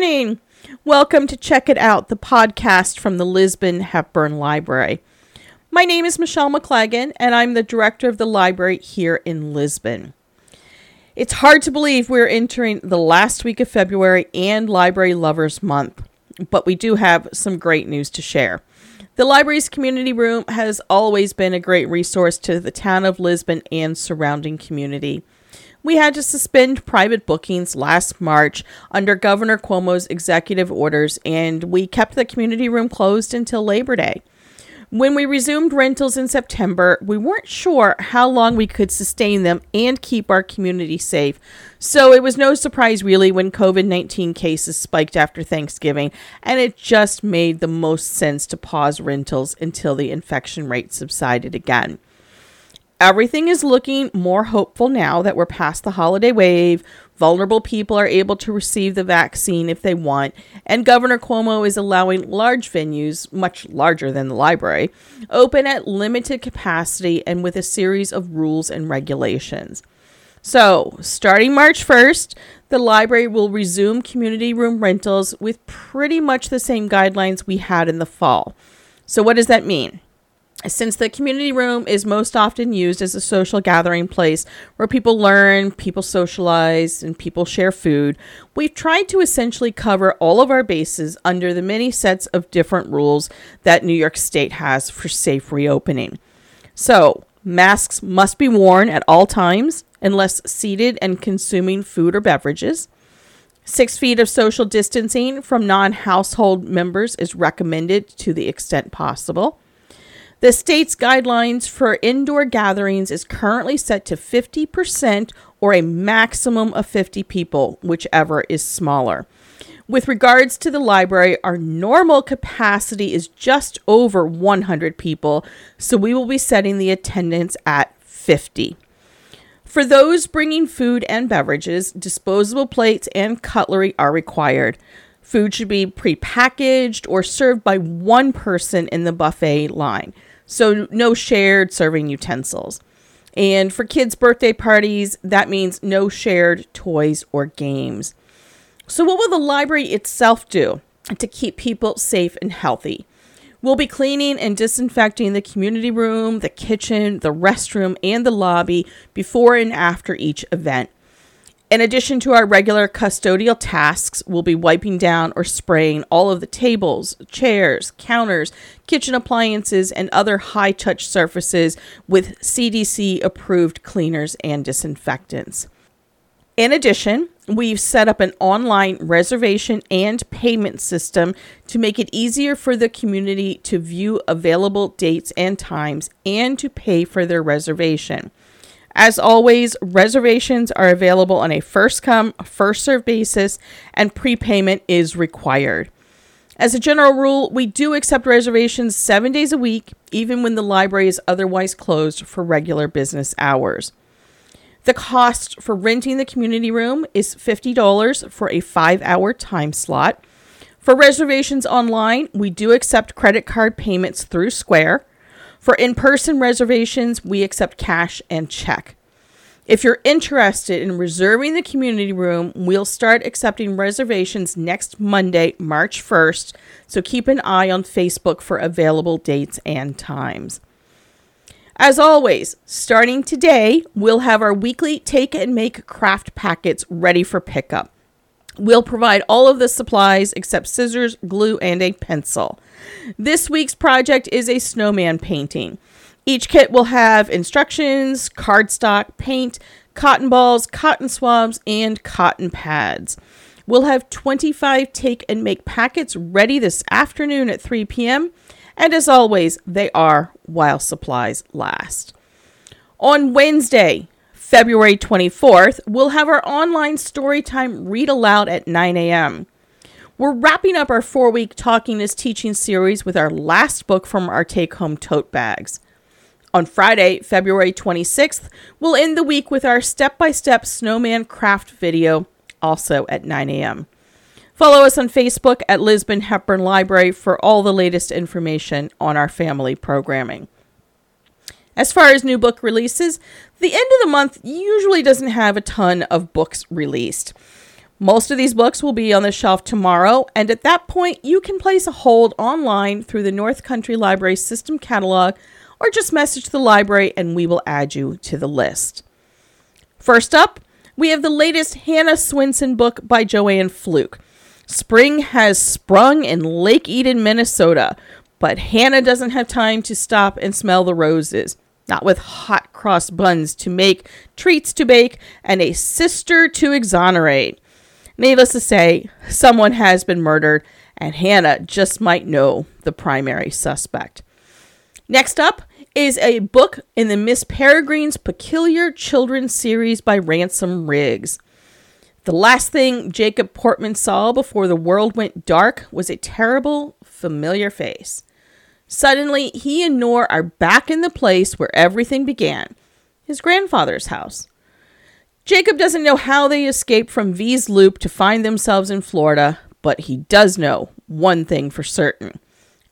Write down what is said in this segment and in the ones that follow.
morning. Welcome to Check It Out, the podcast from the Lisbon Hepburn Library. My name is Michelle McClagan, and I'm the director of the library here in Lisbon. It's hard to believe we're entering the last week of February and Library Lovers Month, but we do have some great news to share. The library's community room has always been a great resource to the town of Lisbon and surrounding community. We had to suspend private bookings last March under Governor Cuomo's executive orders, and we kept the community room closed until Labor Day. When we resumed rentals in September, we weren't sure how long we could sustain them and keep our community safe. So it was no surprise, really, when COVID 19 cases spiked after Thanksgiving, and it just made the most sense to pause rentals until the infection rate subsided again. Everything is looking more hopeful now that we're past the holiday wave. Vulnerable people are able to receive the vaccine if they want, and Governor Cuomo is allowing large venues, much larger than the library, open at limited capacity and with a series of rules and regulations. So, starting March 1st, the library will resume community room rentals with pretty much the same guidelines we had in the fall. So, what does that mean? Since the community room is most often used as a social gathering place where people learn, people socialize, and people share food, we've tried to essentially cover all of our bases under the many sets of different rules that New York State has for safe reopening. So, masks must be worn at all times unless seated and consuming food or beverages. Six feet of social distancing from non household members is recommended to the extent possible. The state's guidelines for indoor gatherings is currently set to 50% or a maximum of 50 people, whichever is smaller. With regards to the library, our normal capacity is just over 100 people, so we will be setting the attendance at 50. For those bringing food and beverages, disposable plates and cutlery are required. Food should be prepackaged or served by one person in the buffet line. So, no shared serving utensils. And for kids' birthday parties, that means no shared toys or games. So, what will the library itself do to keep people safe and healthy? We'll be cleaning and disinfecting the community room, the kitchen, the restroom, and the lobby before and after each event. In addition to our regular custodial tasks, we'll be wiping down or spraying all of the tables, chairs, counters, kitchen appliances, and other high touch surfaces with CDC approved cleaners and disinfectants. In addition, we've set up an online reservation and payment system to make it easier for the community to view available dates and times and to pay for their reservation. As always, reservations are available on a first come, first served basis, and prepayment is required. As a general rule, we do accept reservations seven days a week, even when the library is otherwise closed for regular business hours. The cost for renting the community room is $50 for a five hour time slot. For reservations online, we do accept credit card payments through Square. For in person reservations, we accept cash and check. If you're interested in reserving the community room, we'll start accepting reservations next Monday, March 1st, so keep an eye on Facebook for available dates and times. As always, starting today, we'll have our weekly take and make craft packets ready for pickup. We'll provide all of the supplies except scissors, glue, and a pencil. This week's project is a snowman painting. Each kit will have instructions, cardstock, paint, cotton balls, cotton swabs, and cotton pads. We'll have 25 take and make packets ready this afternoon at 3 p.m. And as always, they are while supplies last. On Wednesday, February 24th, we'll have our online storytime read aloud at 9 a.m. We're wrapping up our four week Talking is Teaching series with our last book from our take home tote bags. On Friday, February 26th, we'll end the week with our step by step snowman craft video, also at 9 a.m. Follow us on Facebook at Lisbon Hepburn Library for all the latest information on our family programming. As far as new book releases, the end of the month usually doesn't have a ton of books released. Most of these books will be on the shelf tomorrow, and at that point, you can place a hold online through the North Country Library System catalog or just message the library and we will add you to the list. First up, we have the latest Hannah Swensen book by Joanne Fluke. Spring has sprung in Lake Eden, Minnesota, but Hannah doesn't have time to stop and smell the roses. Not with hot cross buns to make, treats to bake, and a sister to exonerate. Needless to say, someone has been murdered, and Hannah just might know the primary suspect. Next up is a book in the Miss Peregrine's Peculiar Children series by Ransom Riggs. The last thing Jacob Portman saw before the world went dark was a terrible, familiar face. Suddenly, he and Noor are back in the place where everything began his grandfather's house. Jacob doesn't know how they escaped from V's Loop to find themselves in Florida, but he does know one thing for certain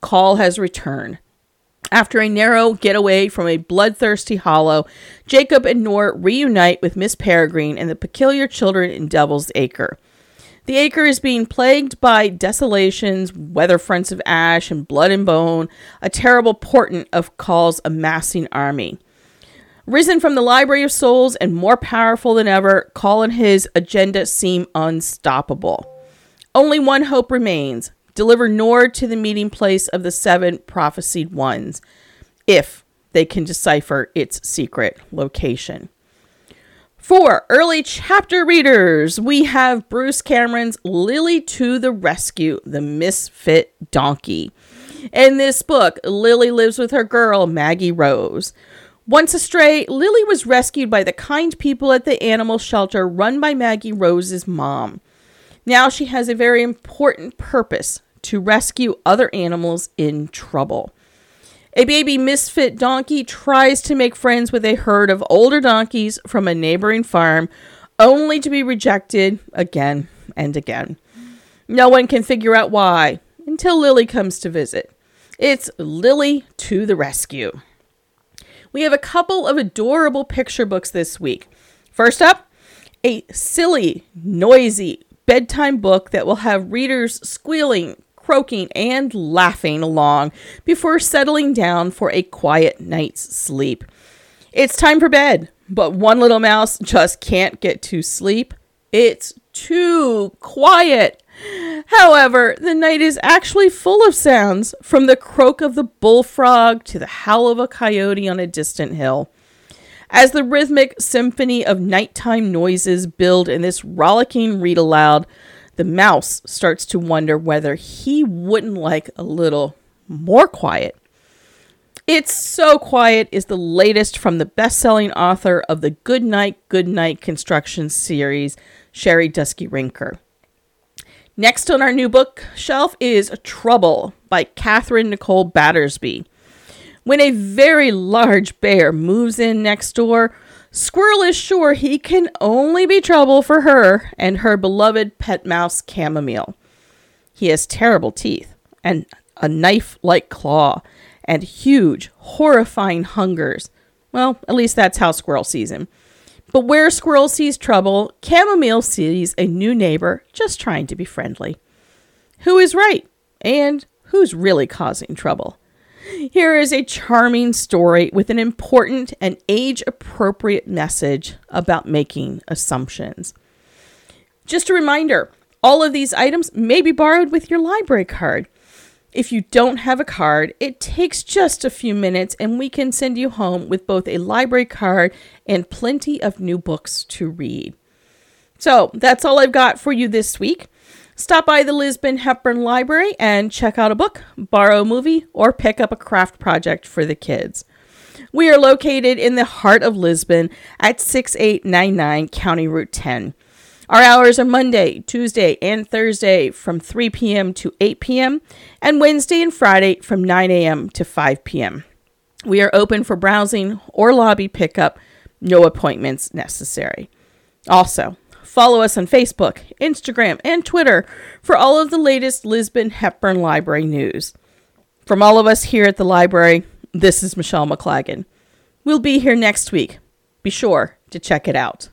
Caul has returned. After a narrow getaway from a bloodthirsty hollow, Jacob and Noor reunite with Miss Peregrine and the peculiar children in Devil's Acre. The acre is being plagued by desolations, weather fronts of ash, and blood and bone, a terrible portent of Caul's amassing army. Risen from the Library of Souls and more powerful than ever, Caul and his agenda seem unstoppable. Only one hope remains deliver Noor to the meeting place of the seven prophesied ones, if they can decipher its secret location. For early chapter readers, we have Bruce Cameron's Lily to the Rescue, the Misfit Donkey. In this book, Lily lives with her girl, Maggie Rose. Once astray, Lily was rescued by the kind people at the animal shelter run by Maggie Rose's mom. Now she has a very important purpose to rescue other animals in trouble. A baby misfit donkey tries to make friends with a herd of older donkeys from a neighboring farm, only to be rejected again and again. No one can figure out why until Lily comes to visit. It's Lily to the rescue. We have a couple of adorable picture books this week. First up, a silly, noisy bedtime book that will have readers squealing, croaking, and laughing along before settling down for a quiet night's sleep. It's time for bed, but one little mouse just can't get to sleep. It's too quiet. However, the night is actually full of sounds, from the croak of the bullfrog to the howl of a coyote on a distant hill. As the rhythmic symphony of nighttime noises build in this rollicking read aloud, the mouse starts to wonder whether he wouldn't like a little more quiet. It's So Quiet is the latest from the best selling author of the Good Night, Good Night Construction series, Sherri Duskey Rinker. Next on our new bookshelf is Trouble by Catherine Nicole Battersby. When a very large bear moves in next door, Squirrel is sure he can only be trouble for her and her beloved pet mouse Chamomile. He has terrible teeth and a knife like claw and huge, horrifying hungers. Well, at least that's how Squirrel sees him. But where Squirrel sees trouble, Chamomile sees a new neighbor just trying to be friendly. Who is right? And who's really causing trouble? Here is a charming story with an important and age appropriate message about making assumptions. Just a reminder all of these items may be borrowed with your library card. If you don't have a card, it takes just a few minutes and we can send you home with both a library card and plenty of new books to read. So that's all I've got for you this week. Stop by the Lisbon Hepburn Library and check out a book, borrow a movie, or pick up a craft project for the kids. We are located in the heart of Lisbon at 6899 County Route 10. Our hours are Monday, Tuesday, and Thursday from 3 p.m. to 8 p.m., and Wednesday and Friday from 9 a.m. to 5 p.m. We are open for browsing or lobby pickup, no appointments necessary. Also, follow us on Facebook, Instagram, and Twitter for all of the latest Lisbon Hepburn Library news. From all of us here at the library, this is Michelle McClagan. We'll be here next week. Be sure to check it out.